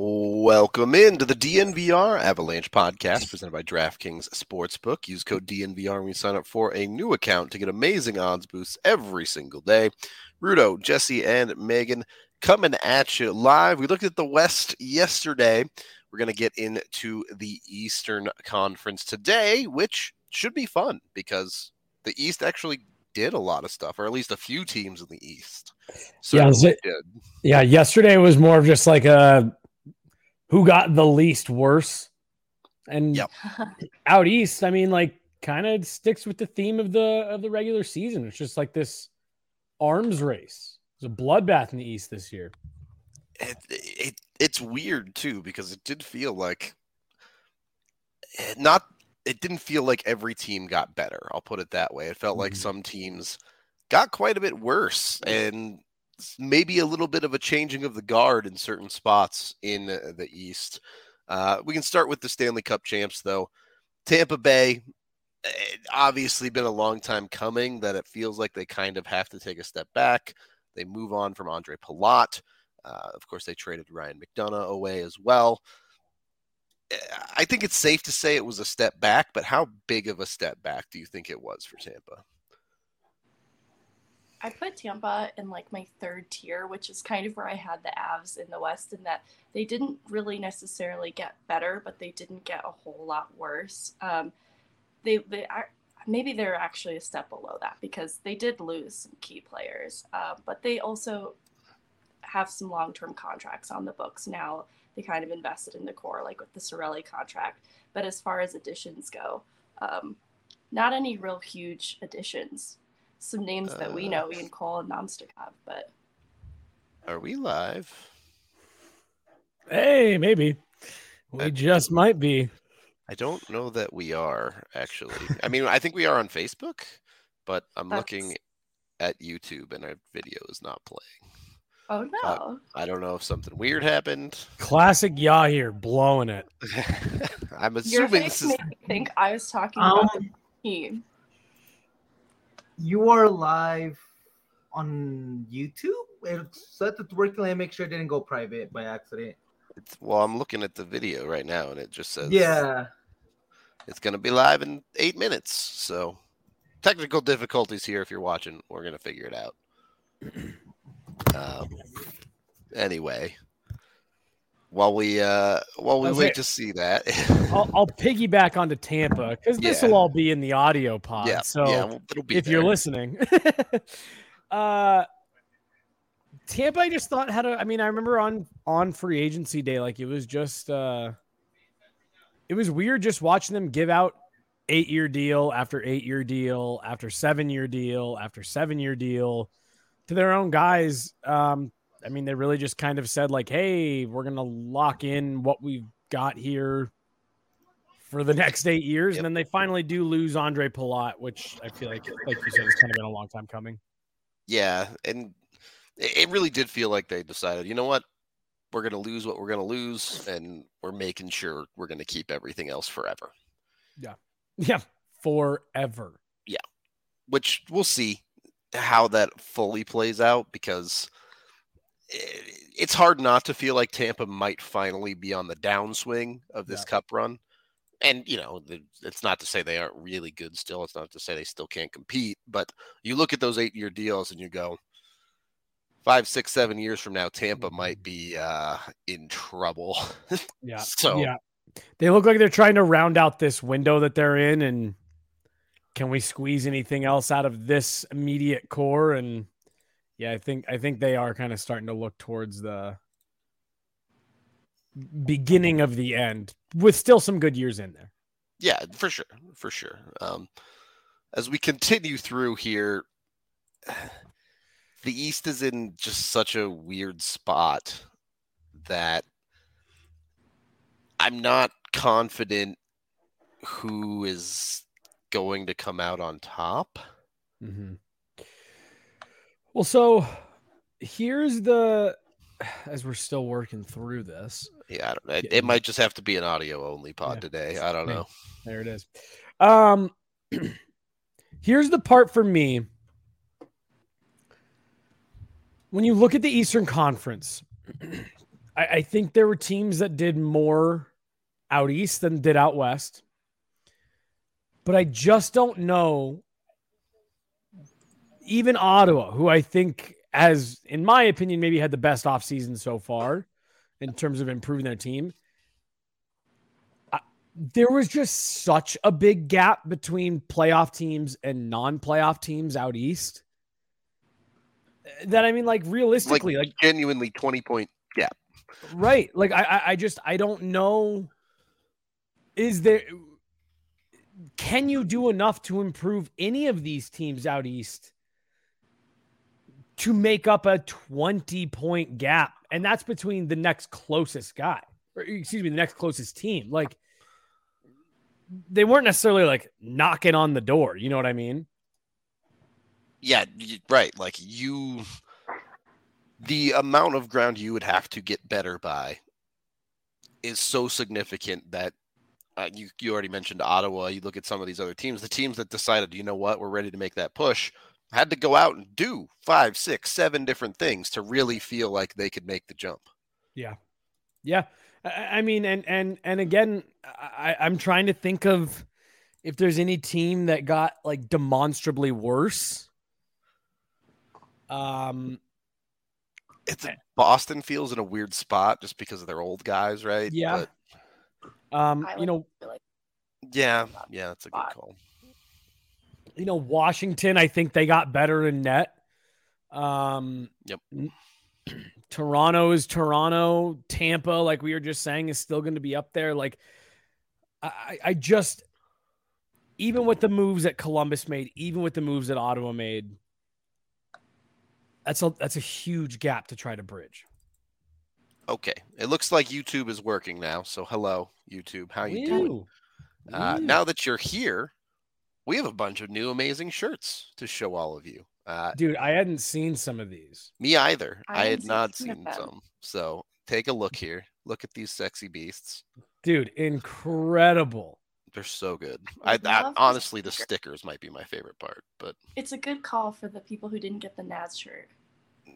Welcome into the DNVR Avalanche podcast presented by DraftKings Sportsbook. Use code DNVR when you sign up for a new account to get amazing odds boosts every single day. Rudo, Jesse, and Megan coming at you live. We looked at the West yesterday. We're going to get into the Eastern Conference today, which should be fun because the East actually did a lot of stuff, or at least a few teams in the East. yeah, it, yeah. Yesterday was more of just like a who got the least worse, and yep. out east, I mean, like kind of sticks with the theme of the of the regular season. It's just like this arms race. It's a bloodbath in the East this year. It, it it's weird too because it did feel like eh, not it didn't feel like every team got better. I'll put it that way. It felt mm-hmm. like some teams got quite a bit worse and maybe a little bit of a changing of the guard in certain spots in the East. Uh, we can start with the Stanley Cup champs, though. Tampa Bay, eh, obviously been a long time coming that it feels like they kind of have to take a step back. They move on from Andre Palat. Uh, of course, they traded Ryan McDonagh away as well. I think it's safe to say it was a step back, but how big of a step back do you think it was for Tampa? I put Tampa in like my third tier, which is kind of where I had the Avs in the West, in that they didn't really necessarily get better, but they didn't get a whole lot worse. Um, they they are, maybe they're actually a step below that because they did lose some key players, uh, but they also have some long term contracts on the books now they kind of invested in the core, like with the Cirelli contract. But as far as additions go, um, not any real huge additions. Some names uh, that we know, Ian Cole and Namestnikov, but. Are we live? Hey, maybe. We I, just might be. I don't know that we are actually. I mean, I think we are on Facebook, but I'm That's... looking at YouTube and our video is not playing. Oh no! Uh, I don't know if something weird happened. Classic Yahir blowing it. I'm assuming this is. think I was talking um, about the team. You are live on YouTube. It's set to working. Let make sure it didn't go private by accident. It's, well, I'm looking at the video right now, and it just says yeah, it's going to be live in eight minutes. So technical difficulties here. If you're watching, we're going to figure it out. Um, anyway, while we uh while we wait to see that, I'll, I'll, piggyback onto Tampa because this will all be in the audio pod. Yeah, so yeah, well, if there. you're listening, uh, Tampa, I just thought had a. I mean, I remember on on free agency day, like it was just uh, it was weird just watching them give out eight year deal after eight year deal after seven year deal after seven year deal to their own guys. Um, I mean, they really just kind of said like, "Hey, we're gonna lock in what we've got here for the next eight years," yep. and then they finally do lose Andre Palat, which I feel like, like you said, has kind of been a long time coming. Yeah, and it really did feel like they decided, you know what, we're gonna lose what we're gonna lose, and we're making sure we're gonna keep everything else forever. Yeah, yeah, forever. Yeah, which we'll see how that fully plays out because it's hard not to feel like Tampa might finally be on the downswing of this yeah. cup run. And, you know, it's not to say they aren't really good still. It's not to say they still can't compete. But you look at those eight year deals and you go, five, six, seven years from now, Tampa might be uh, in trouble. yeah. so, yeah. They look like they're trying to round out this window that they're in and can we squeeze anything else out of this immediate core? And yeah, I think I think they are kind of starting to look towards the beginning of the end with still some good years in there. Yeah, for sure, for sure. Um, as we continue through here, the East is in just such a weird spot that I'm not confident who is going to come out on top. Mm-hmm. Well, so here's the as we're still working through this. Yeah, it, it, might just have to be an audio only pod yeah. today. I don't know. There it is. Um, here's the part for me. When you look at the Eastern Conference, I, I think there were teams that did more out east than did out west. But I just don't know. Even Ottawa, who I think has, in my opinion, maybe had the best offseason so far in terms of improving their team. there was just such a big gap between playoff teams and non-playoff teams out east that I mean, like realistically, like, like genuinely twenty point gap. Right. Like I, I just I don't know. Is there? Can you do enough to improve any of these teams out east to make up a 20 point gap? And that's between the next closest guy, or excuse me, the next closest team. Like they weren't necessarily like knocking on the door. You know what I mean? Yeah, right. Like you, the amount of ground you would have to get better by is so significant that uh, you you already mentioned Ottawa. You look at some of these other teams. The teams that decided, you know what, we're ready to make that push, had to go out and do five, six, seven different things to really feel like they could make the jump. Yeah, yeah. I mean, and and and again, I, I'm trying to think of if there's any team that got like demonstrably worse. Um, it's a, Boston feels in a weird spot just because of their old guys, right? Yeah. But, um, you know, like yeah, yeah, that's a good call. You know, Washington, I think they got better in net. Um, yep. Toronto is Toronto. Tampa, like we were just saying, is still going to be up there. Like, I, I just, even with the moves that Columbus made, even with the moves that Ottawa made, that's a that's a huge gap to try to bridge. Okay, it looks like YouTube is working now. So hello, YouTube, how you Ew. doing? Uh, now that you're here, we have a bunch of new amazing shirts to show all of you. Uh, Dude, I hadn't seen some of these. Me either. I, I had not seen some. So take a look here. Look at these sexy beasts. Dude, incredible. They're so good. I, I honestly, the stickers might be my favorite part, but it's a good call for the people who didn't get the Naz shirt.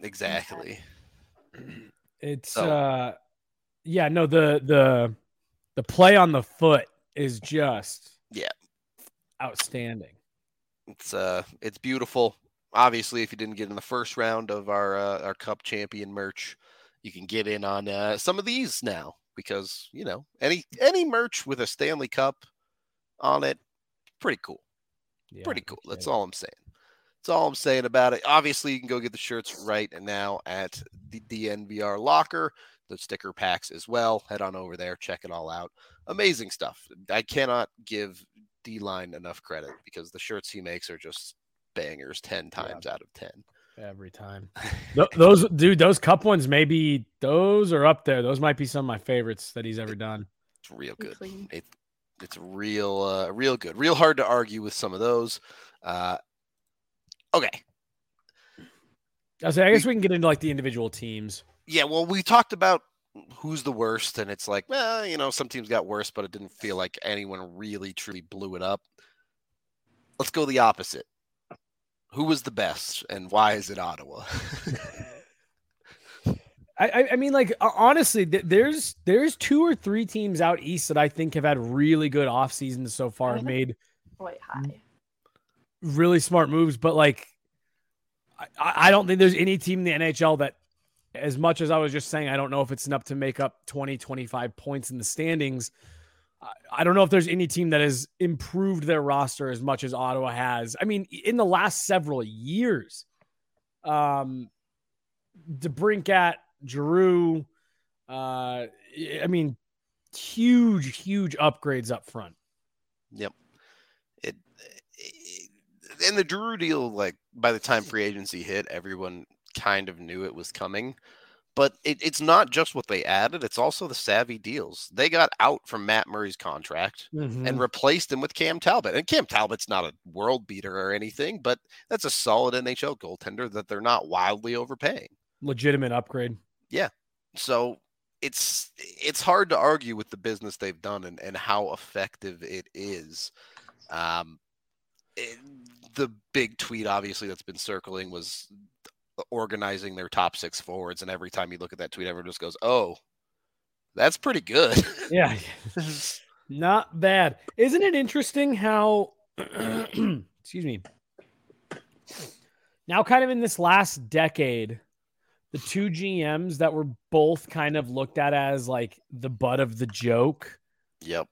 Exactly. It's so. uh, yeah, no the the the play on the foot is just yeah outstanding. It's uh, it's beautiful. Obviously, if you didn't get in the first round of our uh, our Cup champion merch, you can get in on uh, some of these now because you know any any merch with a Stanley Cup on it. Pretty cool. Yeah, Pretty cool. That's all I'm saying. That's all I'm saying about it. Obviously, you can go get the shirts right now at the DNVR locker, the sticker packs as well. Head on over there, check it all out. Amazing stuff. I cannot give D line enough credit because the shirts he makes are just bangers 10 times yeah. out of 10 every time. those dude, those cup ones, maybe those are up there. Those might be some of my favorites that he's ever done. It's real good. It, it's real, uh, real good. Real hard to argue with some of those. Uh, okay. I, say, I guess we, we can get into like the individual teams. Yeah, well, we talked about who's the worst, and it's like, well, you know, some teams got worse, but it didn't feel like anyone really truly blew it up. Let's go the opposite. Who was the best, and why is it Ottawa? I, I mean, like honestly, there's there's two or three teams out east that I think have had really good off seasons so far. Made quite high, really smart moves, but like, I, I don't think there's any team in the NHL that, as much as I was just saying, I don't know if it's enough to make up 20, 25 points in the standings. I don't know if there's any team that has improved their roster as much as Ottawa has. I mean, in the last several years, um, DeBrincat Giroux. Uh, I mean, huge, huge upgrades up front. Yep. It, it and the Giroux deal, like by the time free agency hit, everyone kind of knew it was coming. But it, it's not just what they added; it's also the savvy deals. They got out from Matt Murray's contract mm-hmm. and replaced him with Cam Talbot. And Cam Talbot's not a world beater or anything, but that's a solid NHL goaltender that they're not wildly overpaying legitimate upgrade. Yeah. So it's it's hard to argue with the business they've done and, and how effective it is. Um, it, the big tweet, obviously, that's been circling was organizing their top six forwards, and every time you look at that tweet, everyone just goes, "Oh, That's pretty good. yeah. Not bad. Isn't it interesting how excuse me. Now kind of in this last decade, the two GMs that were both kind of looked at as like the butt of the joke. Yep.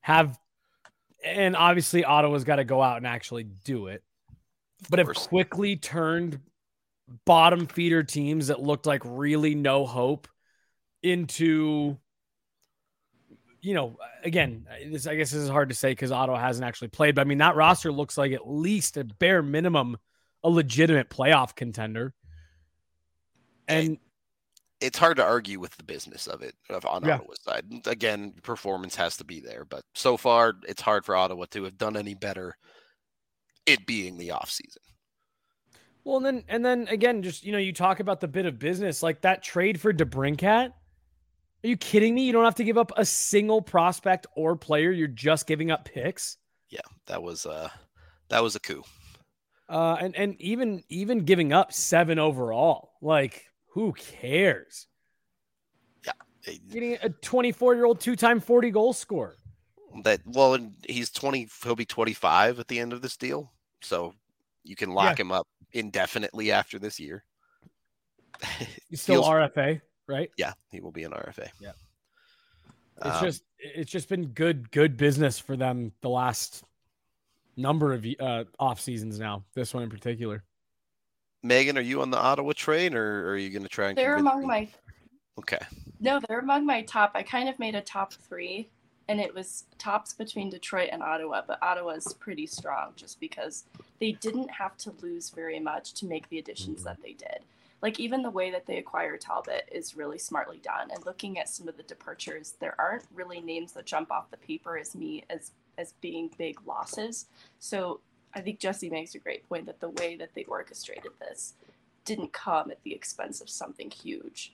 Have and obviously Ottawa's got to go out and actually do it. But have quickly turned bottom feeder teams that looked like really no hope into you know, again, this I guess this is hard to say because Ottawa hasn't actually played, but I mean that roster looks like at least a bare minimum a legitimate playoff contender. And it's hard to argue with the business of it on yeah. Ottawa's side. Again, performance has to be there, but so far it's hard for Ottawa to have done any better. It being the off season. Well, and then and then again, just you know, you talk about the bit of business like that trade for DeBrincat. Are you kidding me? You don't have to give up a single prospect or player. You're just giving up picks. Yeah, that was uh that was a coup. Uh, and and even even giving up seven overall, like who cares? Yeah. Getting a 24 year old two time 40 goal scorer. That well, he's 20. He'll be 25 at the end of this deal, so you can lock yeah. him up indefinitely after this year. He's still Feels, RFA, right? Yeah, he will be an RFA. Yeah. It's um, just it's just been good good business for them the last number of uh, off seasons now. This one in particular. Megan, are you on the Ottawa train, or are you going to try and? They're among me? my. Okay. No, they're among my top. I kind of made a top three, and it was tops between Detroit and Ottawa, but Ottawa's pretty strong just because they didn't have to lose very much to make the additions mm-hmm. that they did. Like even the way that they acquire Talbot is really smartly done. And looking at some of the departures, there aren't really names that jump off the paper as me as as being big losses. So I think Jesse makes a great point that the way that they orchestrated this didn't come at the expense of something huge.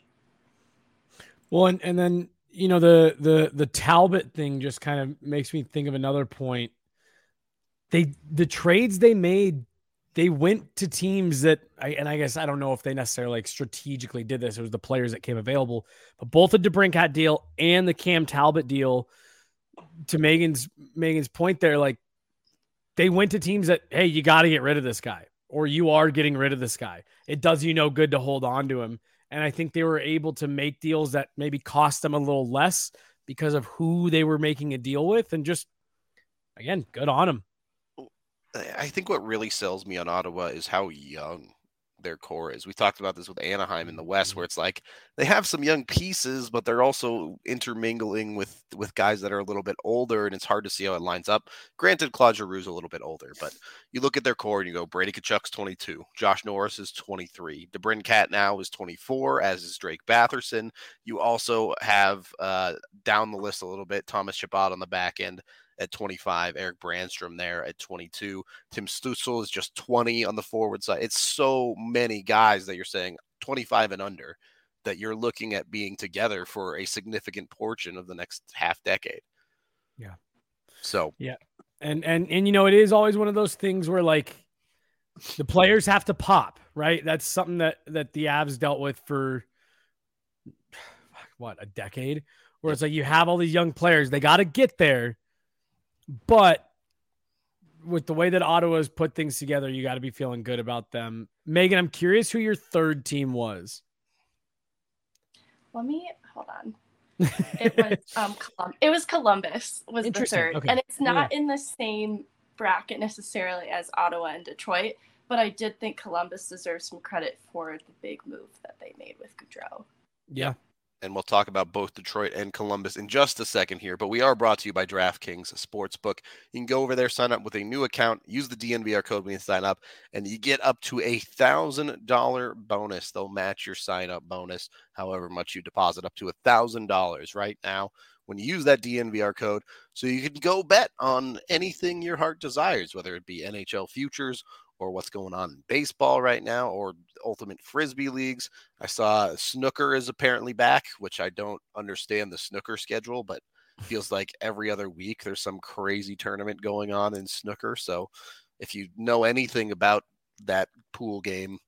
Well, and, and then you know the the the Talbot thing just kind of makes me think of another point. They the trades they made, they went to teams that I and I guess I don't know if they necessarily like strategically did this. It was the players that came available, but both the DeBrincat deal and the Cam Talbot deal. To Megan's Megan's point there, like they went to teams that, hey, you got to get rid of this guy, or you are getting rid of this guy. It does you no good to hold on to him. And I think they were able to make deals that maybe cost them a little less because of who they were making a deal with. And just, again, good on them. I think what really sells me on Ottawa is how young their core is. We talked about this with Anaheim in the West, mm-hmm. where it's like they have some young pieces, but they're also intermingling with with guys that are a little bit older, and it's hard to see how it lines up. Granted, Claude Giroux's a little bit older, but you look at their core and you go, Brady Tkachuk's 22, Josh Norris is 23, DeBrincat now is 24, as is Drake Batherson. You also have uh, down the list a little bit Thomas Chabot on the back end at 25, Erik Brännström there at 22. Tim Stützle is just 20 on the forward side. It's so many guys that you're saying 25 and under that you're looking at being together for a significant portion of the next half decade. Yeah. So, yeah. And and and you know, it is always one of those things where like the players have to pop, right? That's something that that the Avs dealt with for what, a decade where it's like you have all these young players, they got to get there but with the way that Ottawa's put things together, you got to be feeling good about them. Megan, I'm curious who your third team was. Let me hold on. it was um Colum- it was Columbus was the third, okay. and it's not yeah. in the same bracket necessarily as Ottawa and Detroit, but I did think Columbus deserves some credit for the big move that they made with Gaudreau. Yeah, and we'll talk about both Detroit and Columbus in just a second here. But we are brought to you by DraftKings Sportsbook. You can go over there, sign up with a new account, use the DNVR code when you sign up, and you get up to a thousand dollar bonus. They'll match your sign up bonus, however much you deposit, up to a thousand dollars right now when you use that DNVR code. So you can go bet on anything your heart desires, whether it be NHL futures or what's going on in baseball right now or ultimate frisbee leagues. I saw snooker is apparently back, which I don't understand the snooker schedule, but feels like every other week there's some crazy tournament going on in snooker. So if you know anything about that pool game,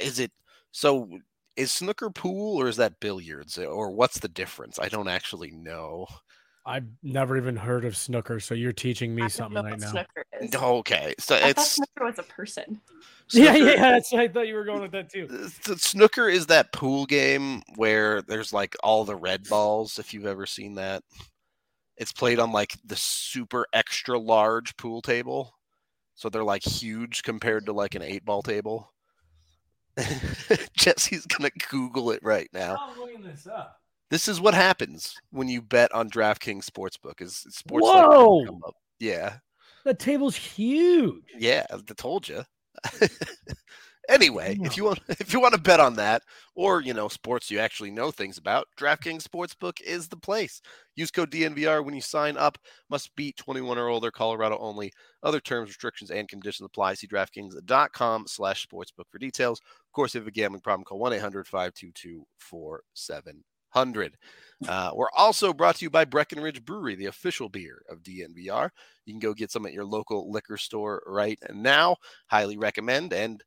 is it so is snooker pool or is that billiards or what's the difference? I don't actually know. I've never even heard of snooker, so you're teaching me something right now. snooker oh, Okay, so I it's snooker was a person. Snooker, yeah, yeah, that's I thought you were going with that too. Snooker is that pool game where there's like all the red balls. If you've ever seen that, it's played on like the super extra large pool table, so they're like huge compared to like an eight ball table. Jesse's gonna Google it right now. I'm looking this up. This is what happens when you bet on DraftKings Sportsbook. Is sports? Whoa! Yeah. The table's huge. Yeah, I told you. anyway, if you want if you want to bet on that or, you know, sports you actually know things about, DraftKings Sportsbook is the place. Use code DNVR when you sign up. Must be 21 or older, Colorado only. Other terms, restrictions, and conditions apply. See DraftKings.com slash sportsbook for details. Of course, if you have a gambling problem, call 1-800-522-4700. Uh, we're also brought to you by Breckenridge Brewery, the official beer of DNVR. You can go get some at your local liquor store right now. Highly recommend. And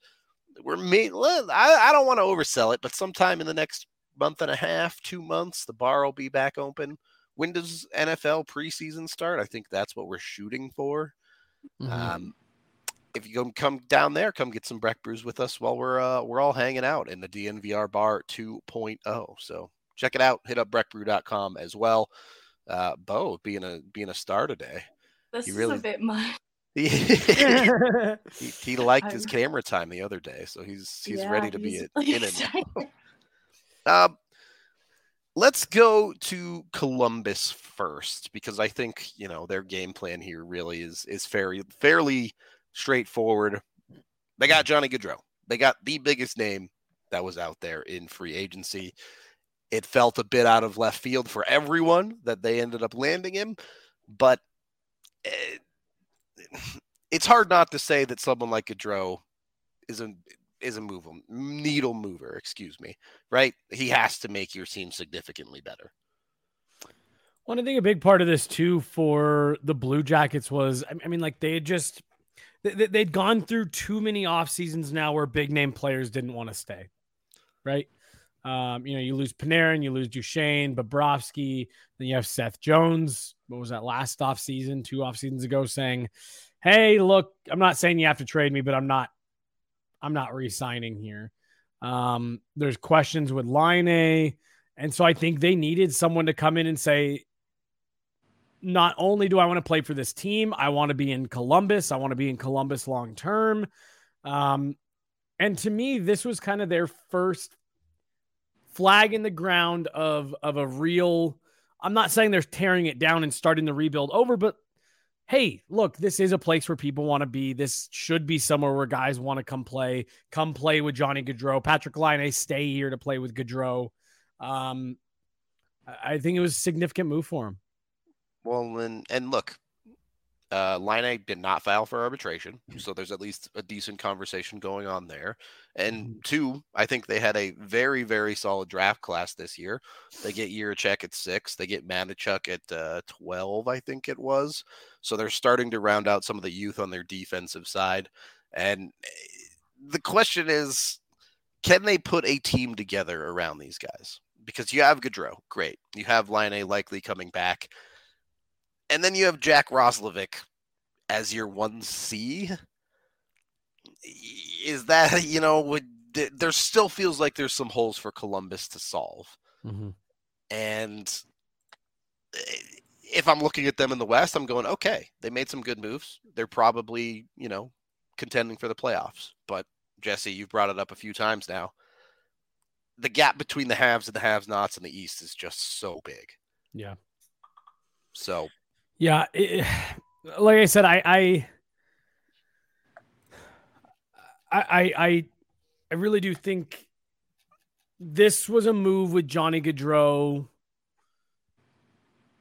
we're made, I, I don't want to oversell it, but sometime in the next month and a half, two months, the bar will be back open. When does NFL preseason start? I think that's what we're shooting for. Mm-hmm. Um, if you can come down there, come get some Breck brews with us while we're uh, we're all hanging out in the DNVR bar 2.0. So check it out. Hit up breckbrew.com as well. Uh, Bo being a being a star today. This is really... a bit much. he, he, liked his camera time the other day, so he's he's yeah, ready to he's be in it. um, let's go to Columbus first because I think you know their game plan here really is is fairly fairly straightforward. They got Johnny Gaudreau. They got the biggest name that was out there in free agency. It felt a bit out of left field for everyone that they ended up landing him, but it, it's hard not to say that someone like Gaudreau is a is a move needle mover, excuse me, right? He has to make your team significantly better. Well, I think a big part of this too for the Blue Jackets was, I mean, like they had just they'd gone through too many off seasons now where big name players didn't want to stay, right? Um, you know, you lose Panarin, you lose Duchene, Bobrovsky, then you have Seth Jones. What was that last off season, two off seasons ago, saying, Hey, look, I'm not saying you have to trade me, but I'm not I'm not re-signing here. Um, there's questions with Laine. And so I think they needed someone to come in and say, not only do I want to play for this team, I want to be in Columbus. I want to be in Columbus long term. Um, and to me, this was kind of their first flag in the ground of of a real I'm not saying they're tearing it down and starting the rebuild over, but hey, look, this is a place where people want to be. This should be somewhere where guys want to come play, come play with Johnny Gaudreau. Patrick Laine stay here to play with Gaudreau. Um, I think it was a significant move for him. Well, and and look, uh, Laine did not file for arbitration, so there's at least a decent conversation going on there. And mm-hmm. two, I think they had a very, very solid draft class this year. They get Jiricek at six, they get Mateychuk at uh, 12, I think it was. So they're starting to round out some of the youth on their defensive side. And eh, the question is, can they put a team together around these guys? Because you have Gaudreau, great. You have Laine likely coming back and then you have Jack Roslovic as your one C. Is that you know would there still feels like there's some holes for Columbus to solve, mm-hmm. and eh, if I'm looking at them in the West, I'm going okay. They made some good moves. They're probably you know contending for the playoffs. But Jesse, you've brought it up a few times now. The gap between the haves and the have-nots in the East is just so big. Yeah. So yeah, it, like I said, I, I, I, I, I really do think this was a move with Johnny Gaudreau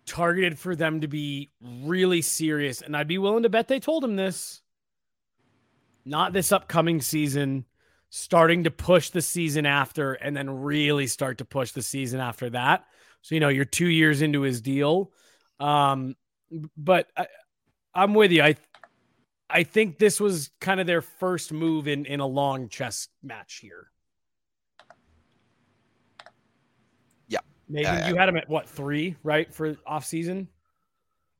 targeted for them to be really serious, and I'd be willing to bet they told him this. Not this upcoming season, starting to push the season after, and then really start to push the season after that. So you know you're two years into his deal. Um, but I, I'm with you. I I think this was kind of their first move in in a long chess match here. Megan, uh, you had him at what three, right, for off season?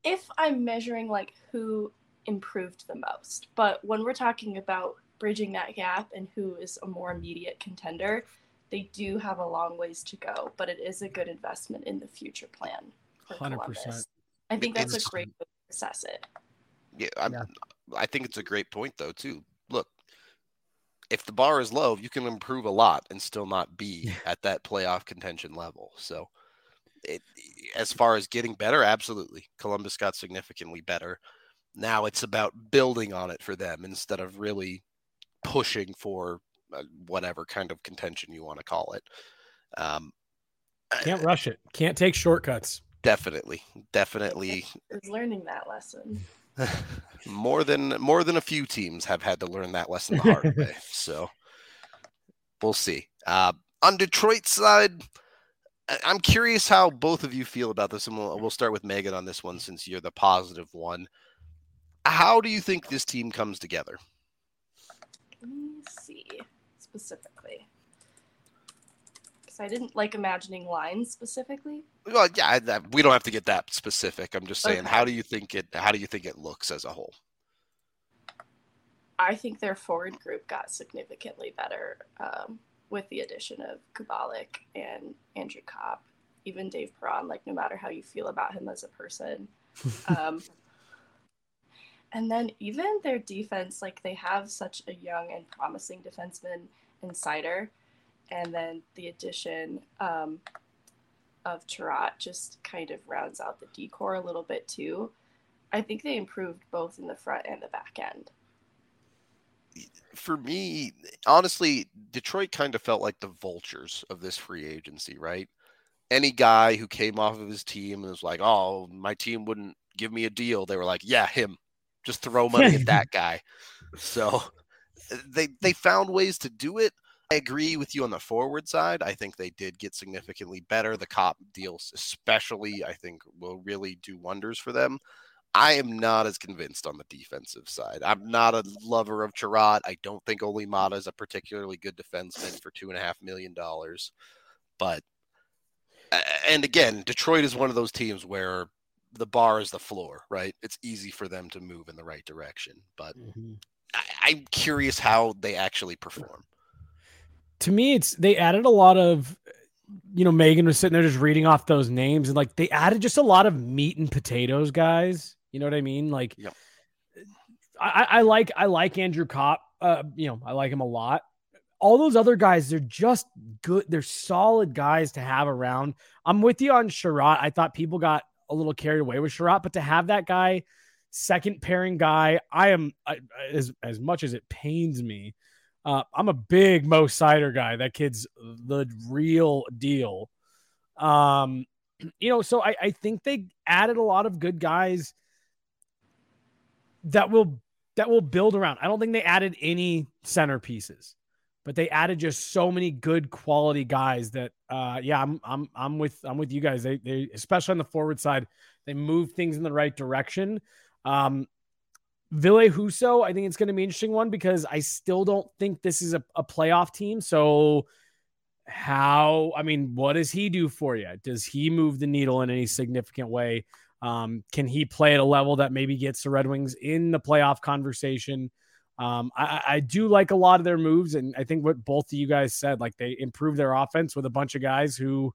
If I'm measuring like who improved the most, but when we're talking about bridging that gap and who is a more immediate contender, they do have a long ways to go, but it is a good investment in the future plan 100%. Columbus. I think that's it's, a great way to assess it. Yeah, yeah, I think it's a great point though too. Look, if the bar is low, you can improve a lot and still not be at that playoff contention level. So, it, as far as getting better, absolutely, Columbus got significantly better. Now it's about building on it for them instead of really pushing for uh, whatever kind of contention you want to call it. Um, Can't rush it. Can't take shortcuts. Definitely, definitely. Is learning that lesson. more than more than a few teams have had to learn that lesson the hard way. So we'll see. Uh, on Detroit's side, I'm curious how both of you feel about this, and we'll, we'll start with Megan on this one since you're the positive one. How do you think this team comes together? Let me see specifically I didn't like imagining lines specifically. Well, yeah, we don't have to get that specific. I'm just saying, okay. how do you think it? How do you think it looks as a whole? I think their forward group got significantly better um, with the addition of Kubalik and Andrew Copp, even Dave Perron. Like, no matter how you feel about him as a person. Um, and then even their defense, like they have such a young and promising defenseman in Seider and then the addition um, of Chiarot just kind of rounds out the decor a little bit too. I think they improved both in the front and the back end. For me, honestly, Detroit kind of felt like the vultures of this free agency, right? Any guy who came off of his team and was like, "Oh, my team wouldn't give me a deal," they were like, "Yeah, him. Just throw money at that guy." So they they found ways to do it. I agree with you on the forward side. I think they did get significantly better. The Copp deals, especially, I think will really do wonders for them. I am not as convinced on the defensive side. I'm not a lover of Chiarot. I don't think Olli Maatta is a particularly good defenseman for two and a half million dollars. But and again, Detroit is one of those teams where the bar is the floor, right? It's easy for them to move in the right direction. But mm-hmm. I, am curious how they actually perform to me, it's they added a lot of, you know, Megan was sitting there just reading off those names and like they added just a lot of meat and potatoes, guys. You know what I mean? Like, yep. I, I like I like Andrew Copp. Uh, you know, I like him a lot. All those other guys, they're just good. They're solid guys to have around. I'm with you on Chiarot. I thought people got a little carried away with Chiarot, but to have that guy, second pairing guy, I am I, as as much as it pains me uh, I'm a big Mo Seider guy. That kid's the real deal. Um, you know, so I, I think they added a lot of good guys that will that will build around. I don't think they added any centerpieces, but they added just so many good quality guys that uh yeah, I'm I'm I'm with I'm with you guys. They they especially on the forward side, they move things in the right direction. Um Ville Husso, I think it's going to be an interesting one because I still don't think this is a, a playoff team. So, how, I mean, what does he do for you? Does he move the needle in any significant way? Um, can he play at a level that maybe gets the Red Wings in the playoff conversation? Um, I, I, do like a lot of their moves, and I think what both of you guys said, like they improved their offense with a bunch of guys who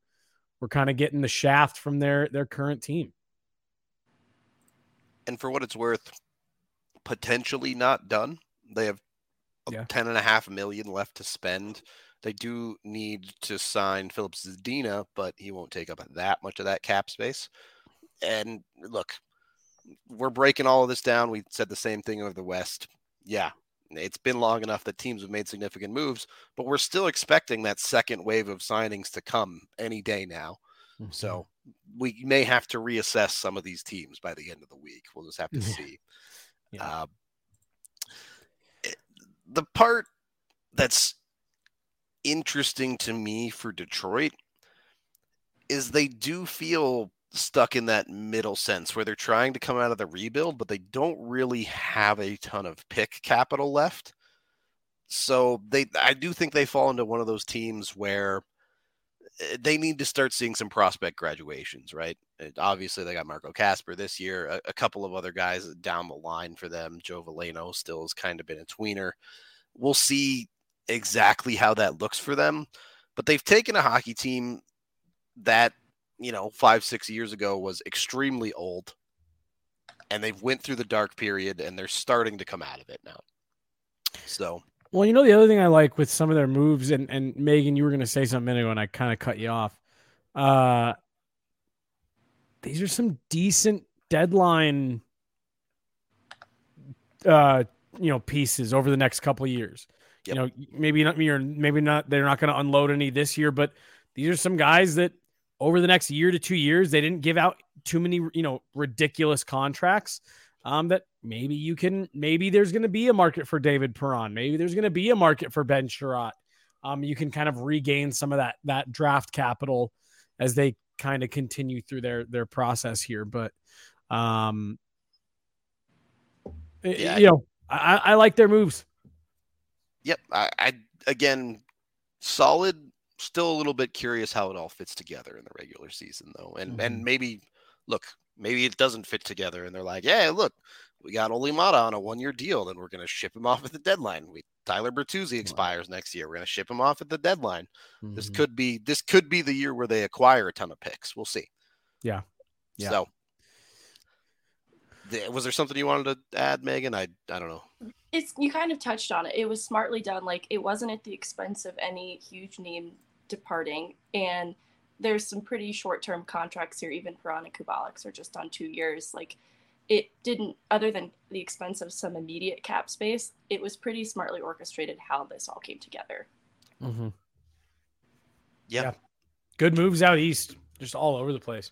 were kind of getting the shaft from their their current team. And for what it's worth, potentially not done. They have yeah. ten and a half million left to spend. They do need to sign Filip Zadina, but he won't take up that much of that cap space. And look, we're breaking all of this down. We said the same thing over the West. Yeah, it's been long enough that teams have made significant moves, but we're still expecting that second wave of signings to come any day now. Mm-hmm. So we may have to reassess some of these teams by the end of the week. We'll just have to see. Yeah. Uh, the part that's interesting to me for Detroit is they do feel stuck in that middle sense where they're trying to come out of the rebuild, but they don't really have a ton of pick capital left. So they, I do think they fall into one of those teams where eh, they need to start seeing some prospect graduations, right? Obviously, they got Marco Kasper this year, a, a, couple of other guys down the line for them. Joe Veleno still has kind of been a tweener. We'll see exactly how that looks for them, but they've taken a hockey team that you know five six years ago was extremely old, and they've went through the dark period, and they're starting to come out of it now. So well, you know the other thing I like with some of their moves, and and Megan, you were going to say something ago, and I kind of cut you off. Uh, these are some decent deadline, uh, you know, pieces over the next couple years. Yep. You know, maybe not you're maybe not they're not going to unload any this year, but these are some guys that over the next year to two years they didn't give out too many you know ridiculous contracts um, that maybe you can, maybe there's going to be a market for David Perron. Maybe there's going to be a market for Ben Chiarot. Um, you can kind of regain some of that that draft capital as they kind of continue through their their process here. But um, yeah. you know, I, I like their moves. Yep, I, I again solid. Still a little bit curious how it all fits together in the regular season, though, and mm-hmm. and maybe look, maybe it doesn't fit together and they're like, yeah, look, we got Olli Maatta on a one year deal, then we're going to ship him off at the deadline. We Tyler Bertuzzi expires next year. We're going to ship him off at the deadline. Mm-hmm. This could be this could be the year where they acquire a ton of picks. We'll see. Yeah. Yeah. So was there something you wanted to add, Megan? I I don't know. It's you kind of touched on it. It was smartly done. Like it wasn't at the expense of any huge name departing. And there's some pretty short term contracts here. Even Perron and Kubalik are just on two years. Like it didn't, other than the expense of some immediate cap space, it was pretty smartly orchestrated how this all came together. Mm-hmm. Yeah. yeah. Good moves out east, just all over the place.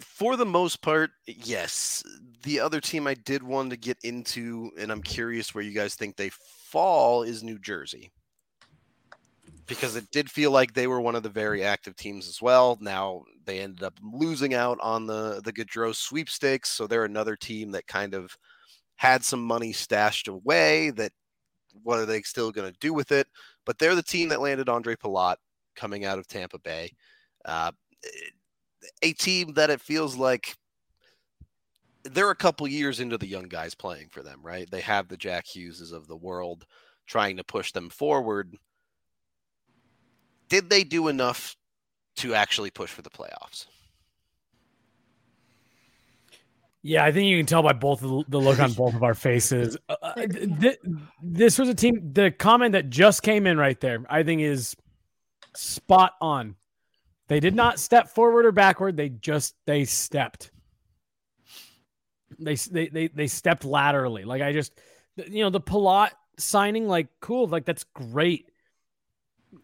For the most part, yes. The other team I did want to get into, and I'm curious where you guys think they fall, is New Jersey because it did feel like they were one of the very active teams as well. Now they ended up losing out on the the Gaudreau sweepstakes, so they're another team that kind of had some money stashed away. That what are they still going to do with it? But they're the team that landed Andre Palat coming out of Tampa Bay, uh, a team that it feels like they're a couple years into the young guys playing for them, right? They have the Jack Hugheses of the world trying to push them forward did they do enough to actually push for the playoffs? Yeah, I think you can tell by both the look on both of our faces. Uh, uh th- this was a team. The comment that just came in right there, I think, is spot on. They did not step forward or backward. They just they stepped. They they they they stepped laterally. Like I just, you know, the Palat signing, like cool, like that's great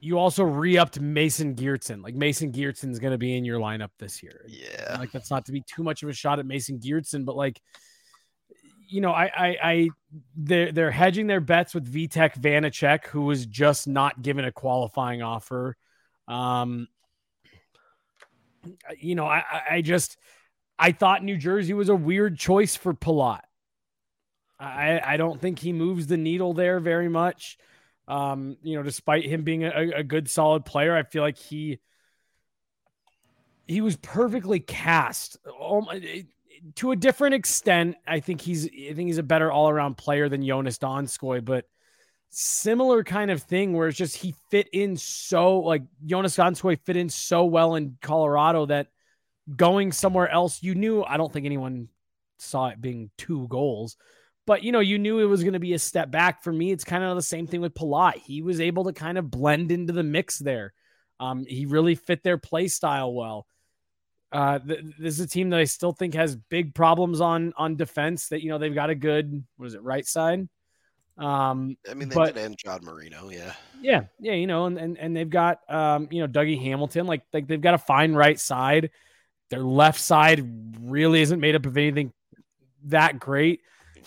you also re-upped Mason Geertsen. Like Mason Geertsen's going to be in your lineup this year. Yeah. Like that's not to be too much of a shot at Mason Geertsen, but like, you know, I, I, I, they're they're hedging their bets with Vitek Vanecek, who was just not given a qualifying offer. Um, you know, I, I just, I thought New Jersey was a weird choice for Palat. I, I don't think he moves the needle there very much. Um, you know, despite him being a, a good solid player, I feel like he he was perfectly cast. Oh my, to a different extent, I think he's I think he's a better all around player than Jonas Donskoi, but similar kind of thing where it's just he fit in so like Jonas Donskoi fit in so well in Colorado that going somewhere else, you knew I don't think anyone saw it being two goals, but you know, you knew it was going to be a step back. For me, it's kind of the same thing with Palat. He was able to kind of blend into the mix there. Um, he really fit their play style well. Uh, th- this is a team that I still think has big problems on on defense. That you know they've got a good what is it right side. Um, I mean, they but, did end John Marino, yeah, yeah, yeah. You know, and and, and they've got um, you know Dougie Hamilton. Like like they've got a fine right side. Their left side really isn't made up of anything that great.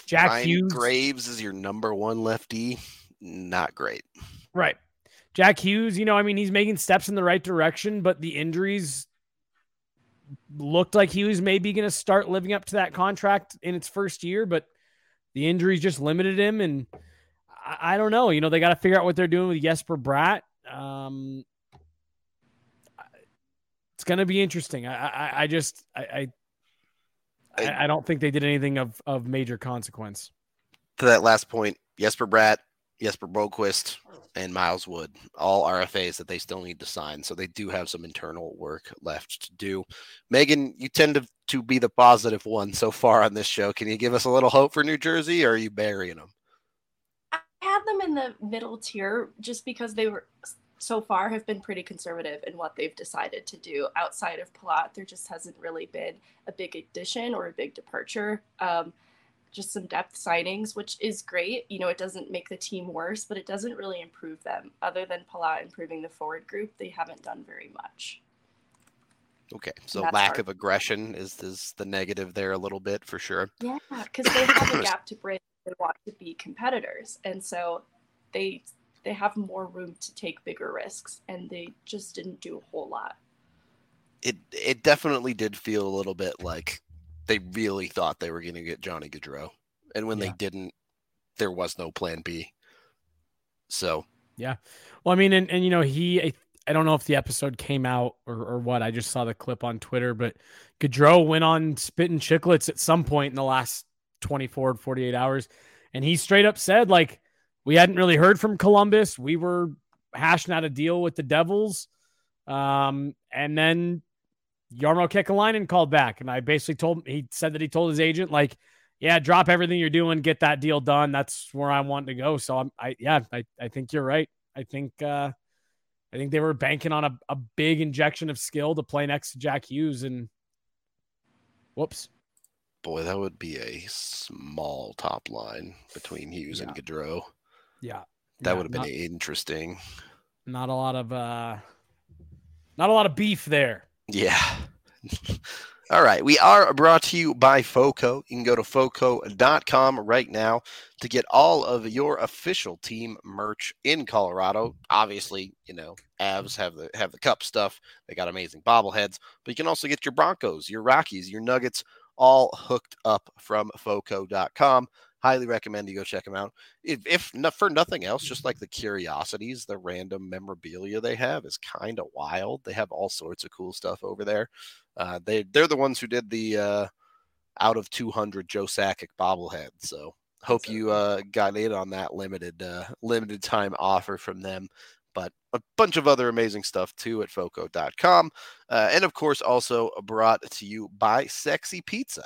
Jack Ryan Hughes Graves is your number one lefty. Not great. Right. Jack Hughes, you know, I mean, he's making steps in the right direction, but the injuries looked like he was maybe going to start living up to that contract in its first year, but the injuries just limited him. And I, I don't know. You know, they got to figure out what they're doing with Jesper Bratt. Um, it's going to be interesting. I, I, I just, I, I, I, don't think they did anything of, of major consequence. To that last point, Jesper Bratt, Jesper Boqvist, and Miles Wood, all RFAs that they still need to sign. So they do have some internal work left to do. Megan, you tend to, to be the positive one so far on this show. Can you give us a little hope for New Jersey, or are you burying them? I had them in the middle tier just because they were so far have been pretty conservative in what they've decided to do. Outside of Palat, there just hasn't really been a big addition or a big departure. Um, just some depth signings, which is great. You know, it doesn't make the team worse, but it doesn't really improve them. Other than Palat improving the forward group, they haven't done very much. Okay, so lack hard. of aggression is is the negative there a little bit for sure. Yeah, because they have a gap to bridge. They want to be competitors, and so they they have more room to take bigger risks, and they just didn't do a whole lot. It it definitely did feel a little bit like they really thought they were going to get Johnny Gaudreau, and when yeah. they didn't, there was no Plan B. So yeah, well, I mean, and and you know, he I, I don't know if the episode came out or or what. I just saw the clip on Twitter, but Gaudreau went on spitting Chiclets at some point in the last 24 48 hours, and he straight up said like we hadn't really heard from Columbus. We were hashing out a deal with the Devils. Um, and then Jarmo Kekalainen called back, and I basically told him he said that he told his agent like, "Yeah, drop everything you're doing, get that deal done. That's where I want to go." So I'm, I yeah, I, I think you're right. I think uh, I think they were banking on a, a big injection of skill to play next to Jack Hughes, and whoops. Boy, that would be a small top line between Hughes yeah. and Gaudreau. Yeah. That would have been not, interesting. Not a lot of uh not a lot of beef there. Yeah. All right. We are brought to you by FOCO. You can go to FOCO.com right now to get all of your official team merch in Colorado. Obviously, you know, Avs have the have the cup stuff. They got amazing bobbleheads, but you can also get your Broncos, your Rockies, your Nuggets all hooked up from FOCO.com highly recommend you go check them out. If, if not, for nothing else, just like the curiosities, the random memorabilia they have is kind of wild. They have all sorts of cool stuff over there. Uh, they they're the ones who did the uh, out of 200 Joe Sakic bobblehead. So hope you uh, got in on that limited uh, limited time offer from them. But a bunch of other amazing stuff too at foco.com. Uh, and of course, also brought to you by Sexy Pizza.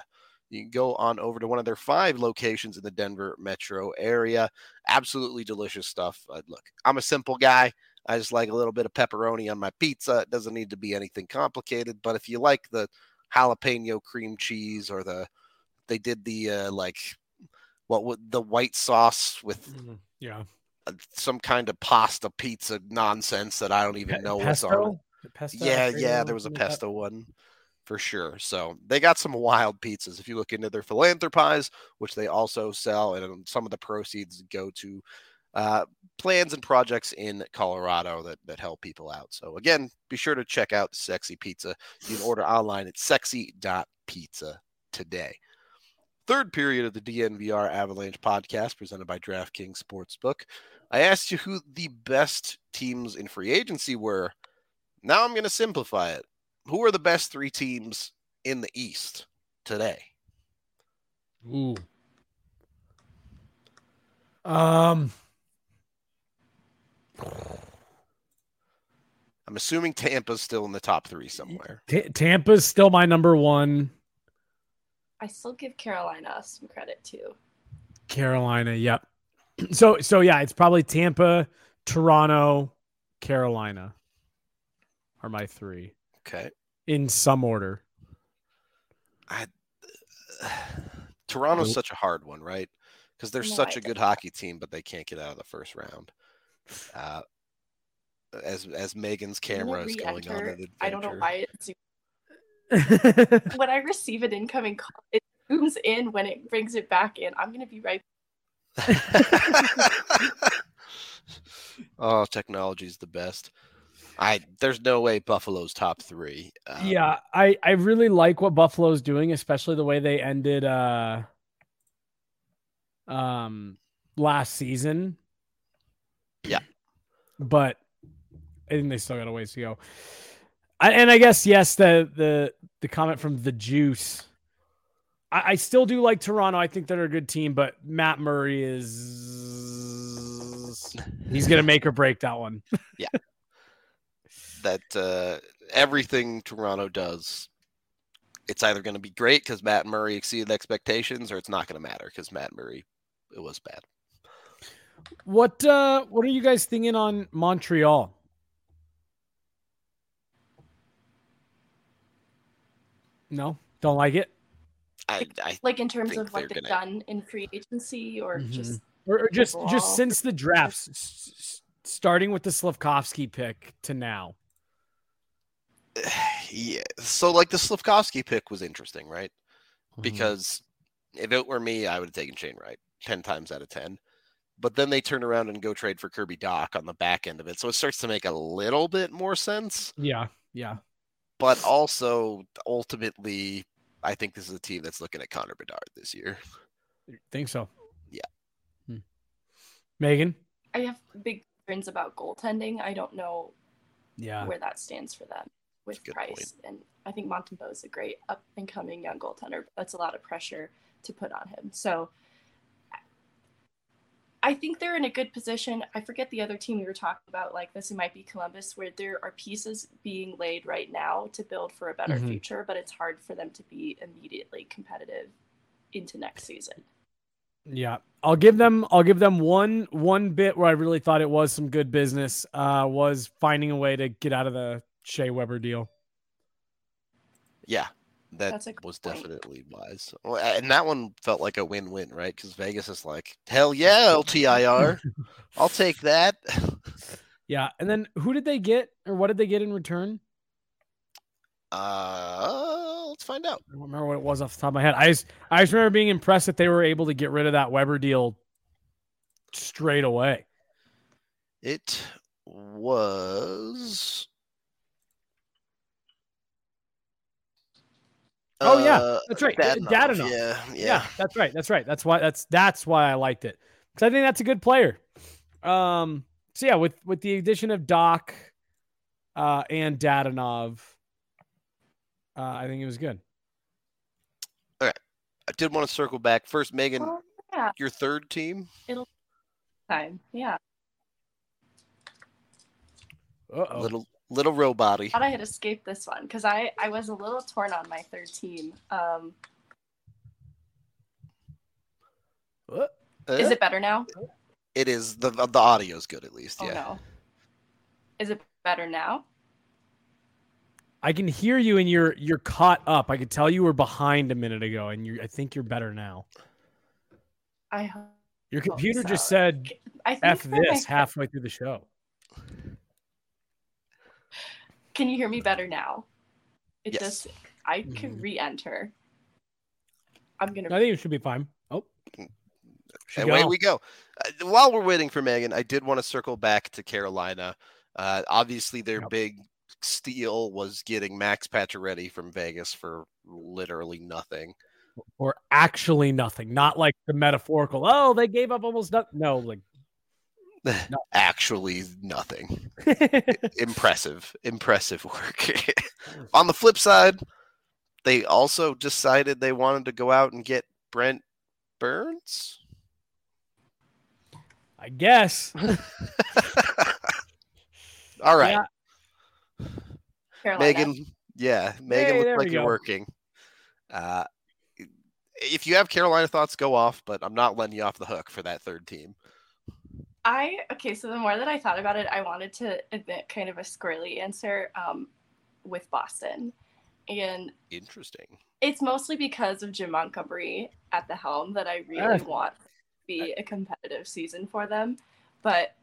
You can go on over to one of their five locations in the Denver metro area. Absolutely delicious stuff. Uh, look, I'm a simple guy. I just like a little bit of pepperoni on my pizza. It doesn't need to be anything complicated, but if you like the jalapeno cream cheese or the they did the uh, like what would the white sauce with mm-hmm. yeah some kind of pasta pizza nonsense that I don't even know pesto? what's on. Pesto, yeah, yeah, there was a pesto one for sure. So they got some wild pizzas. If you look into their philanthropies, which they also sell, and um, some of the proceeds go to uh, plans and projects in Colorado that, that help people out. So again, be sure to check out Sexy Pizza. You can order online at sexy.pizza today. Third period of the DNVR Avalanche podcast presented by DraftKings Sportsbook. I asked you who the best teams in free agency were. Now I'm going to simplify it who are the best three teams in the East today? Ooh. Um. I'm assuming Tampa's still in the top three somewhere. T- Tampa's still my number one. I still give Carolina some credit too. Carolina, yep. So so yeah, it's probably Tampa, Toronto, Carolina are my three. Okay. In some order. I, uh, Toronto's such a hard one, right? Because they're no, such I a good hockey team, but they can't get out of the first round. Uh, as as Megan's camera is going on an I don't know why it's when I receive an incoming call, it zooms in when it brings it back in. I'm gonna be right. oh, technology is the best. I there's no way Buffalo's top three. Um, yeah, I I really like what Buffalo's doing, especially the way they ended uh um last season. Yeah, but I think they still got a ways to go. I, and I guess yes, the the the comment from the juice. I, I still do like Toronto. I think they're a good team, but Matt Murray is he's gonna make or break that one. yeah. That uh, everything Toronto does, it's either going to be great because Matt Murray exceeded expectations, or it's not going to matter because Matt Murray it was bad. What uh what are you guys thinking on Montreal? No, don't like it. I, I like in terms of what they've gonna... done in free agency, or mm-hmm. just or, or just overall? just since the drafts, starting with the Slafkovsky pick to now. Yeah, so like the Slafkovsky pick was interesting, right? Mm-hmm. Because if it were me, I would have taken Shane Wright ten times out of ten. But then they turn around and go trade for Kirby Dach on the back end of it, so it starts to make a little bit more sense. Yeah, yeah but also ultimately, I think this is a team that's looking at Connor Bedard this year. Think so? Yeah. Hmm. Megan, I have big concerns about goaltending. I don't know. Yeah. Where that stands for them with Price, point. and I think Montembeault is a great up and coming young goaltender. but That's a lot of pressure to put on him. So I think they're in a good position. I forget the other team we were talking about, like this, it might be Columbus, where there are pieces being laid right now to build for a better mm-hmm. future, but it's hard for them to be immediately competitive into next season. Yeah, I'll give them. I'll give them one one bit where I really thought it was some good business. Uh, was finding a way to get out of the Shea Weber deal. Yeah, that was point. definitely wise. And that one felt like a win-win, right? Because Vegas is like, hell yeah, LTIR, I'll take that. Yeah, and then who did they get, or what did they get in return? Uh, let's find out. I don't remember what it was off the top of my head. I just, I just remember being impressed that they were able to get rid of that Weber deal straight away. It was Oh yeah, uh, that's right. Dadonov. Dadonov. Yeah, yeah, yeah, that's right. That's right. That's why. That's that's why I liked it because I think that's a good player. Um. So yeah, with with the addition of Dach, uh, and Dadonov, uh, I think it was good. All right, I did want to circle back first, Megan. Oh, yeah. Your third team. It'll time. Yeah. Uh-oh. Little little robot I thought I had escaped this one because I, I was a little torn on my third team. Um, what? Is it better now? It is. The the audio is good at least. Oh, yeah. No. Is it better now? I can hear you and you're you're caught up. I could tell you were behind a minute ago and you I think you're better now. I hope Your computer so. just said F this halfway through the show. Can you hear me better now? It yes. does. I can mm-hmm. re-enter. I'm gonna. I think it should be fine. Oh, and away we go. Uh, while we're waiting for Megan, I did want to circle back to Carolina. Uh, obviously, their yep. big steal was getting Max Pacioretty from Vegas for literally nothing, or actually nothing. Not like the metaphorical. Oh, they gave up almost nothing. No, like no. Actually, nothing. impressive, impressive work. On the flip side, they also decided they wanted to go out and get Brent Burns. I guess. All right. Yeah. Megan, yeah, Megan hey, looks like you're go. working. Uh, if you have Carolina thoughts, go off, but I'm not letting you off the hook for that third team. I okay, so the more that I thought about it, I wanted to admit kind of a squirrely answer um, with Boston, and interesting. It's mostly because of Jim Montgomery at the helm that I really want to be a competitive season for them. But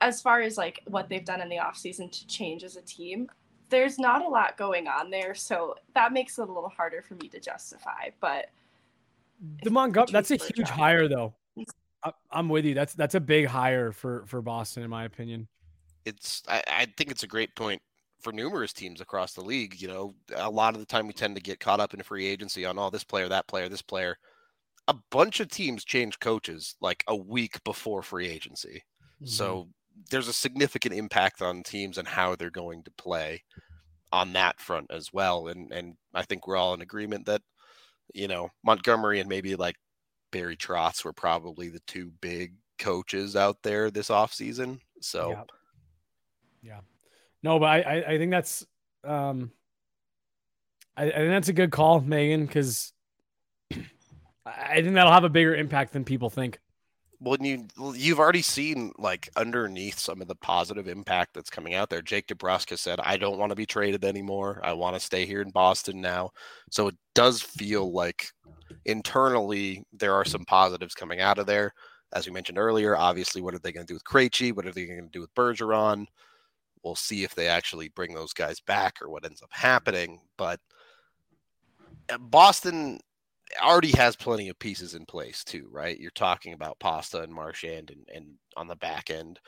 as far as like what they've done in the offseason to change as a team, there's not a lot going on there, so that makes it a little harder for me to justify. But the Montgomery, that's a huge hire though. I'm with you. That's that's a big hire for for Boston, in my opinion. It's I, I think it's a great point for numerous teams across the league. You know, a lot of the time we tend to get caught up in free agency on all oh, this player, that player, this player. A bunch of teams change coaches like a week before free agency. Mm-hmm. So there's a significant impact on teams and how they're going to play. on that front as well. And and I think we're all in agreement that you know Montgomery and maybe like Barry Trotz were probably the two big coaches out there this off season. So yeah. yeah. No, but I, I, I think that's um I, I think that's a good call, Megan, because I think that'll have a bigger impact than people think when you you've already seen like underneath some of the positive impact that's coming out there. Jake DeBrusk said, "I don't want to be traded anymore. I want to stay here in Boston now." So it does feel like internally there are some positives coming out of there. As we mentioned earlier, obviously, what are they going to do with Krejci? What are they going to do with Bergeron? We'll see if they actually bring those guys back or what ends up happening. But uh, Boston already has plenty of pieces in place too, right? You're talking about Pasta and Marchand, and, and on the back end,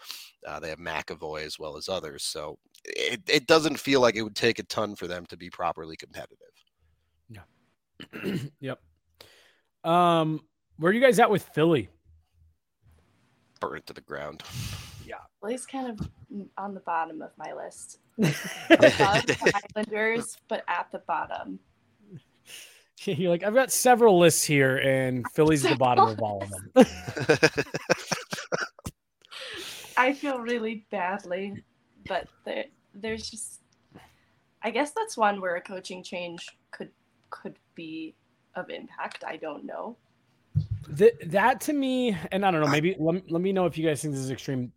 uh, they have McAvoy as well as others. So it, it doesn't feel like it would take a ton for them to be properly competitive. Yeah. yep. Um, where are you guys at with Philly? Burn it to the ground. Yeah, Philly's kind of on the bottom of my list. Islanders, but at the bottom. You're like, I've got several lists here, and Philly's at the bottom of all of them. I feel really badly, but there, there's just, I guess that's one where a coaching change could could be of impact. I don't know. The, that to me, and I don't know, maybe let, let me know if you guys think this is extreme.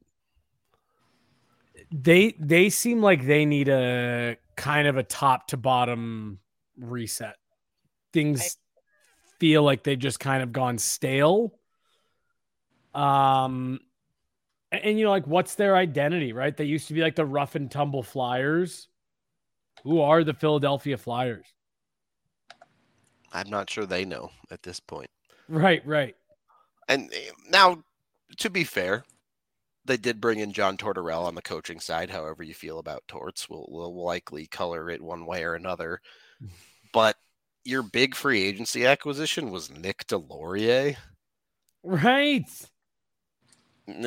They they seem like they need a kind of a top to bottom reset things feel like they've just kind of gone stale. Um, and, and, you know, like what's their identity, right? They used to be like the rough and tumble Flyers. Who are the Philadelphia Flyers? I'm not sure they know at this point. Right, right. And eh, now, to be fair, they did bring in John Tortorella on the coaching side. However, you feel about Torts will will likely color it one way or another. But your big free agency acquisition was Nick Deslauriers. Right. and,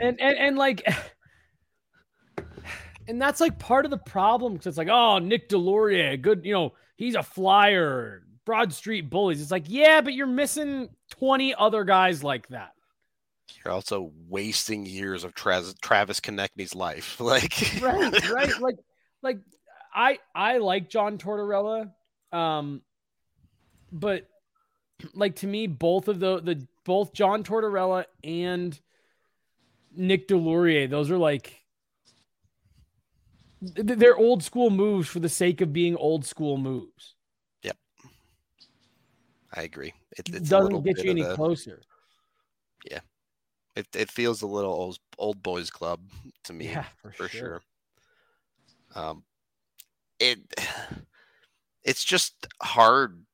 and and like and that's like part of the problem because it's like, oh, Nick Deslauriers, good, you know, he's a flyer, Broad Street Bullies. It's like, yeah, but you're missing 20 other guys like that. You're also wasting years of Tra- Travis Konecny's life. Like, right, right. Like, like I I like John Tortorella, um, but like to me, both of the the both John Tortorella and Nick Deslauriers, those are like they're old school moves for the sake of being old school moves. Yep, I agree. It, it doesn't get you any a, closer. Yeah, it it feels a little old old boys club to me. Yeah, for, for sure. sure. Um, it it's just hard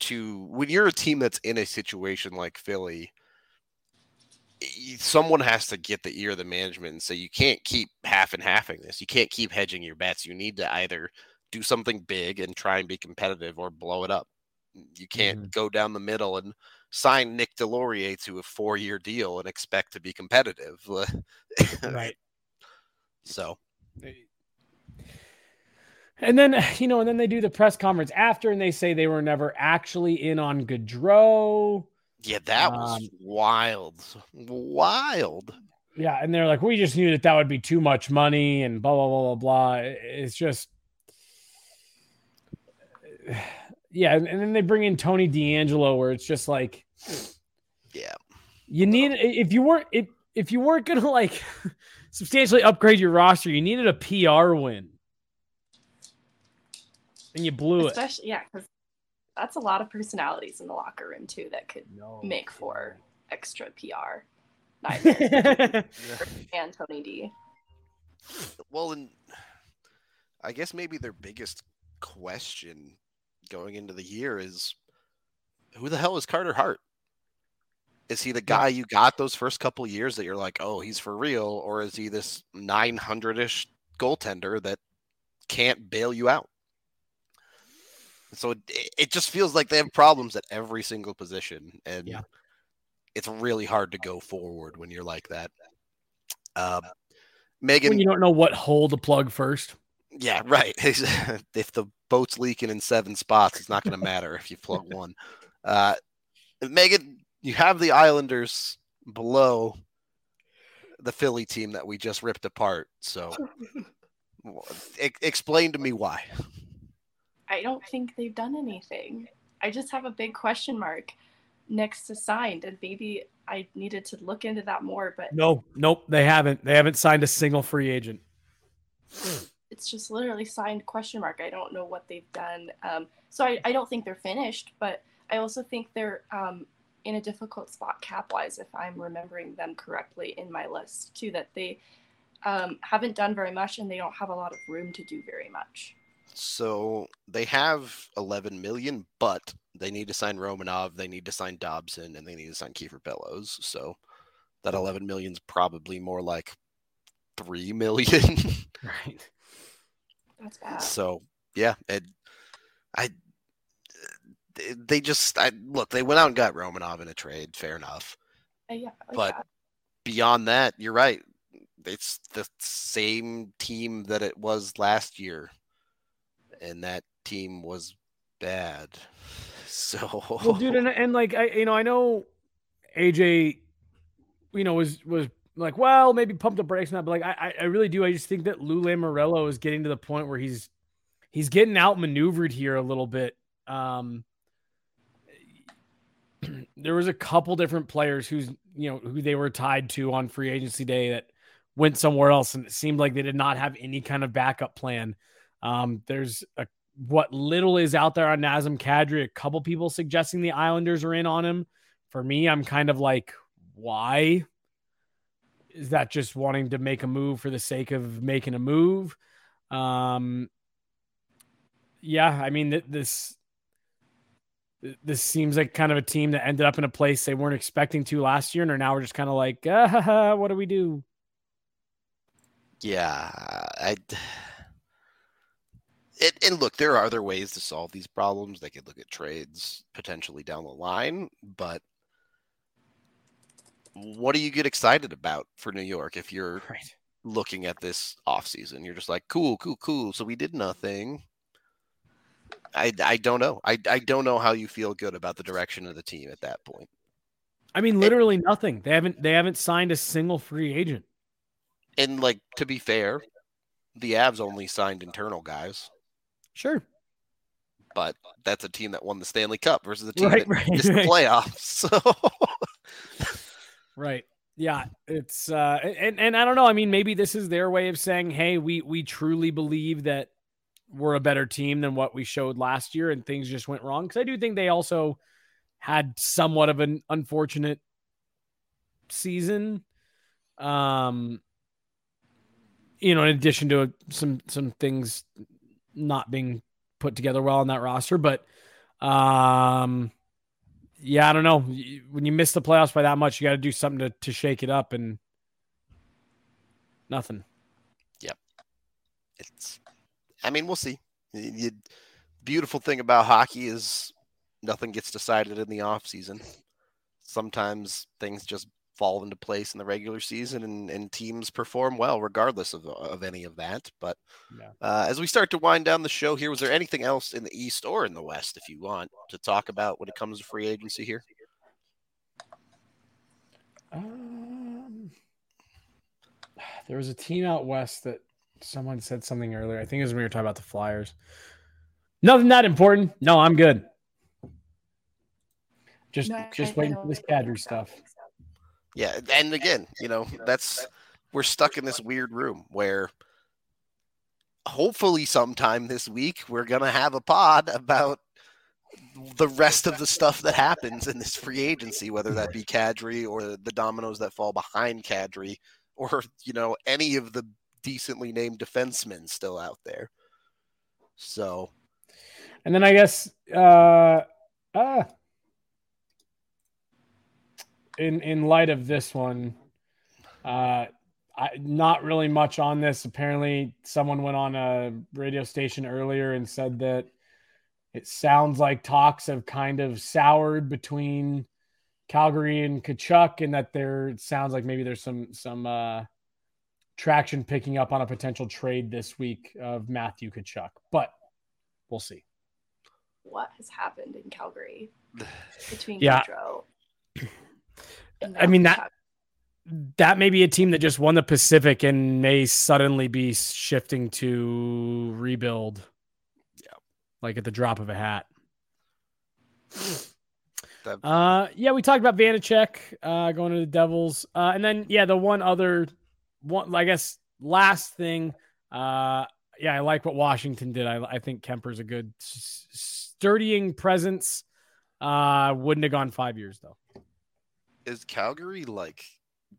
to when you're a team that's in a situation like Philly someone has to get the ear of the management and say you can't keep half and halfing this. You can't keep hedging your bets. You need to either do something big and try and be competitive or blow it up. You can't mm-hmm. go down the middle and sign Nick Deslauriers to a four-year deal and expect to be competitive. right. So and then, you know, and then they do the press conference after and they say they were never actually in on Gaudreau. Yeah, that was um, wild. Wild. Yeah. And they're like, we just knew that that would be too much money and blah, blah, blah, blah, blah. It's just, yeah. And then they bring in Tony D'Angelo, where it's just like, yeah, you need, if you weren't, if, if you weren't going to like substantially upgrade your roster, you needed a PR win and you blew Especially, it. Yeah, because that's a lot of personalities in the locker room too that could no. make for extra PR. and Tony D. Well, and I guess maybe their biggest question going into the year is who the hell is Carter Hart? Is he the guy you got those first couple years that you're like, oh, he's for real, or is he this 900 ish goaltender that can't bail you out? So it, it just feels like they have problems at every single position, and yeah. it's really hard to go forward when you're like that. Um, Megan, when you don't know what hole to plug first. Yeah, right. if the boat's leaking in seven spots, it's not going to matter if you plug one. Uh, Megan, you have the Islanders below the Philly team that we just ripped apart. So, explain to me why. I don't think they've done anything. I just have a big question mark next to signed, and maybe I needed to look into that more. But no, nope, they haven't. They haven't signed a single free agent. It's just literally signed question mark. I don't know what they've done. Um, so I, I don't think they're finished, but I also think they're um, in a difficult spot cap wise, if I'm remembering them correctly in my list too. That they um, haven't done very much and they don't have a lot of room to do very much. So they have 11 million, but they need to sign Romanov, they need to sign Dobson, and they need to sign Kiefer Bellows. So that 11 million is probably more like 3 million. right. That's bad. So yeah, it, I they just I, look. They went out and got Romanov in a trade. Fair enough. Uh, yeah, but beyond that, you're right. It's the same team that it was last year, and that team was bad. So, well, dude, and, and like I, you know, I know AJ, you know, was was like, well, maybe pump the brakes that, but like I, I really do. I just think that Lou Lamoriello is getting to the point where he's he's getting outmaneuvered here a little bit. Um, there was a couple different players who's you know who they were tied to on free agency day that went somewhere else, and it seemed like they did not have any kind of backup plan. Um, there's a what little is out there on Nazem Kadri. A couple people suggesting the Islanders are in on him. For me, I'm kind of like, why? Is that just wanting to make a move for the sake of making a move? Um, yeah, I mean, this this seems like kind of a team that ended up in a place they weren't expecting to last year, and are now we're just kind of like, ah, what do we do? Yeah, I. It, and look, there are other ways to solve these problems. They could look at trades potentially down the line, but what do you get excited about for New York if you're right. looking at this offseason? You're just like, cool, cool, cool. So we did nothing. I, I don't know. I, I don't know how you feel good about the direction of the team at that point. I mean, literally and, nothing. They haven't they haven't signed a single free agent. And like to be fair, the Avs only signed internal guys. Sure. But that's a team that won the Stanley Cup versus a team right, that right, missed right. the playoffs. So Right. Yeah, it's uh and and I don't know, I mean maybe this is their way of saying, "Hey, we we truly believe that we're a better team than what we showed last year and things just went wrong. Cause I do think they also had somewhat of an unfortunate season. Um, you know, in addition to some, some things not being put together well on that roster, but, um, yeah, I don't know. When you miss the playoffs by that much, you got to do something to, to shake it up and nothing. Yep. It's I mean, we'll see. The beautiful thing about hockey is nothing gets decided in the off season. Sometimes things just fall into place in the regular season and, and teams perform well regardless of, of any of that. But yeah. uh, as we start to wind down the show here, was there anything else in the East or in the West, if you want, to talk about when it comes to free agency here? Um, there was a team out west that someone said something earlier. I think it was when we were talking about the Flyers. Nothing that important. No, I'm good. Just no, just waiting for this Kadri stuff. Yeah, and again, you know, that's we're stuck in this weird room where hopefully sometime this week we're gonna have a pod about the rest of the stuff that happens in this free agency, whether that be Kadri or the dominoes that fall behind Kadri, or you know any of the decently named defensemen still out there. So, and then I guess, uh, uh, in in light of this one, uh, I, not really much on this. Apparently, someone went on a radio station earlier and said that it sounds like talks have kind of soured between Calgary and Tkachuk, and that there it sounds like maybe there's some some uh, traction picking up on a potential trade this week of Matthew Tkachuk, but we'll see. What has happened in Calgary between yeah. I mean that that may be a team that just won the Pacific and may suddenly be shifting to rebuild. Yeah. Like at the drop of a hat. Uh, yeah, we talked about Vanecek uh, going to the Devils, uh, and then yeah, the one other one, I guess, last thing. Uh, yeah, I like what Washington did. I, I think Kuemper's a good sturdying presence. Uh, wouldn't have gone five years though. Is Calgary like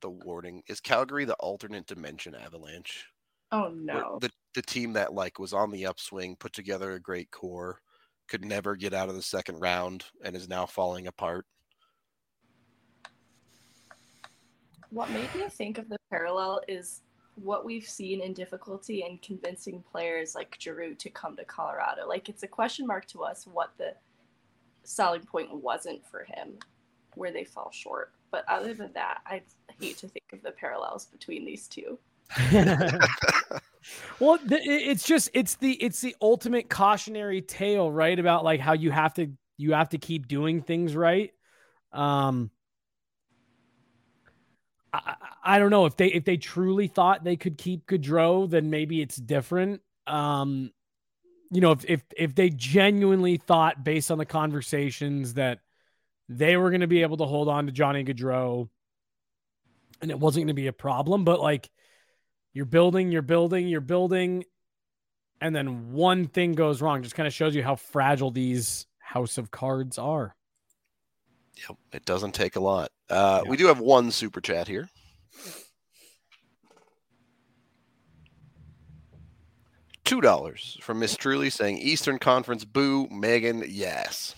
the warning. Is Calgary the alternate dimension Avalanche? Oh no. the the team that like was on the upswing, put together a great core, could never get out of the second round and is now falling apart. What made me think of the parallel is what we've seen in difficulty in convincing players like Giroux to come to Colorado. Like it's a question mark to us what the selling point wasn't for him, where they fall short. But other than that, I hate to think of the parallels between these two. well, it's just it's the it's the ultimate cautionary tale, right? About like how you have to you have to keep doing things right. Um, I, I don't know if they if they truly thought they could keep Gaudreau, then maybe it's different. Um, you know, if if if they genuinely thought based on the conversations that they were going to be able to hold on to Johnny Gaudreau and it wasn't going to be a problem. But like you're building, you're building, you're building, and then one thing goes wrong. Just kind of shows you how fragile these house of cards are. Yep, it doesn't take a lot. Uh, yeah. We do have one super chat here. Two dollars from Miss Truly saying Eastern Conference boo Megan yes.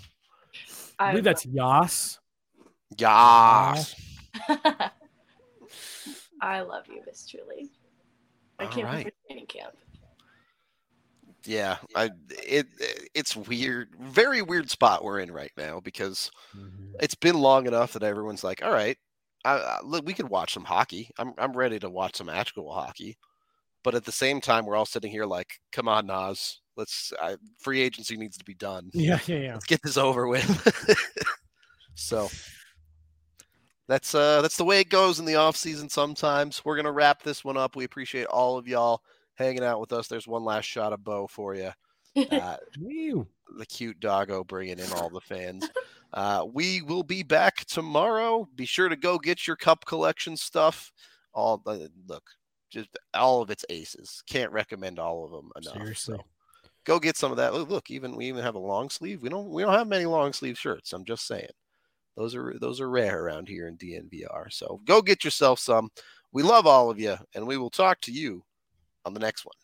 I believe that's Yas. Yas. I love you, Miss Truly. I can't right. wait for training camp. Yeah, I it it's weird, very weird spot we're in right now because mm-hmm. it's been long enough that everyone's like, all right, I, I, look, we could watch some hockey. I'm I'm ready to watch some actual hockey, but at the same time, we're all sitting here like, come on, Nas, let's I, free agency needs to be done. Yeah, yeah, yeah. Let's get this over with. so that's uh that's the way it goes in the off season sometimes. We're gonna wrap this one up. We appreciate all of y'all hanging out with us. There's one last shot of Bo for you. Uh, the cute doggo bringing in all the fans. Uh, we will be back tomorrow. Be sure to go get your cup collection stuff. All uh, look, just all of its aces. Can't recommend all of them enough. Seriously. So go get some of that. Look, even we even have a long sleeve. We don't we don't have many long sleeve shirts. I'm just saying. Those are those are rare around here in DNVR. So go get yourself some. We love all of you, and we will talk to you on the next one.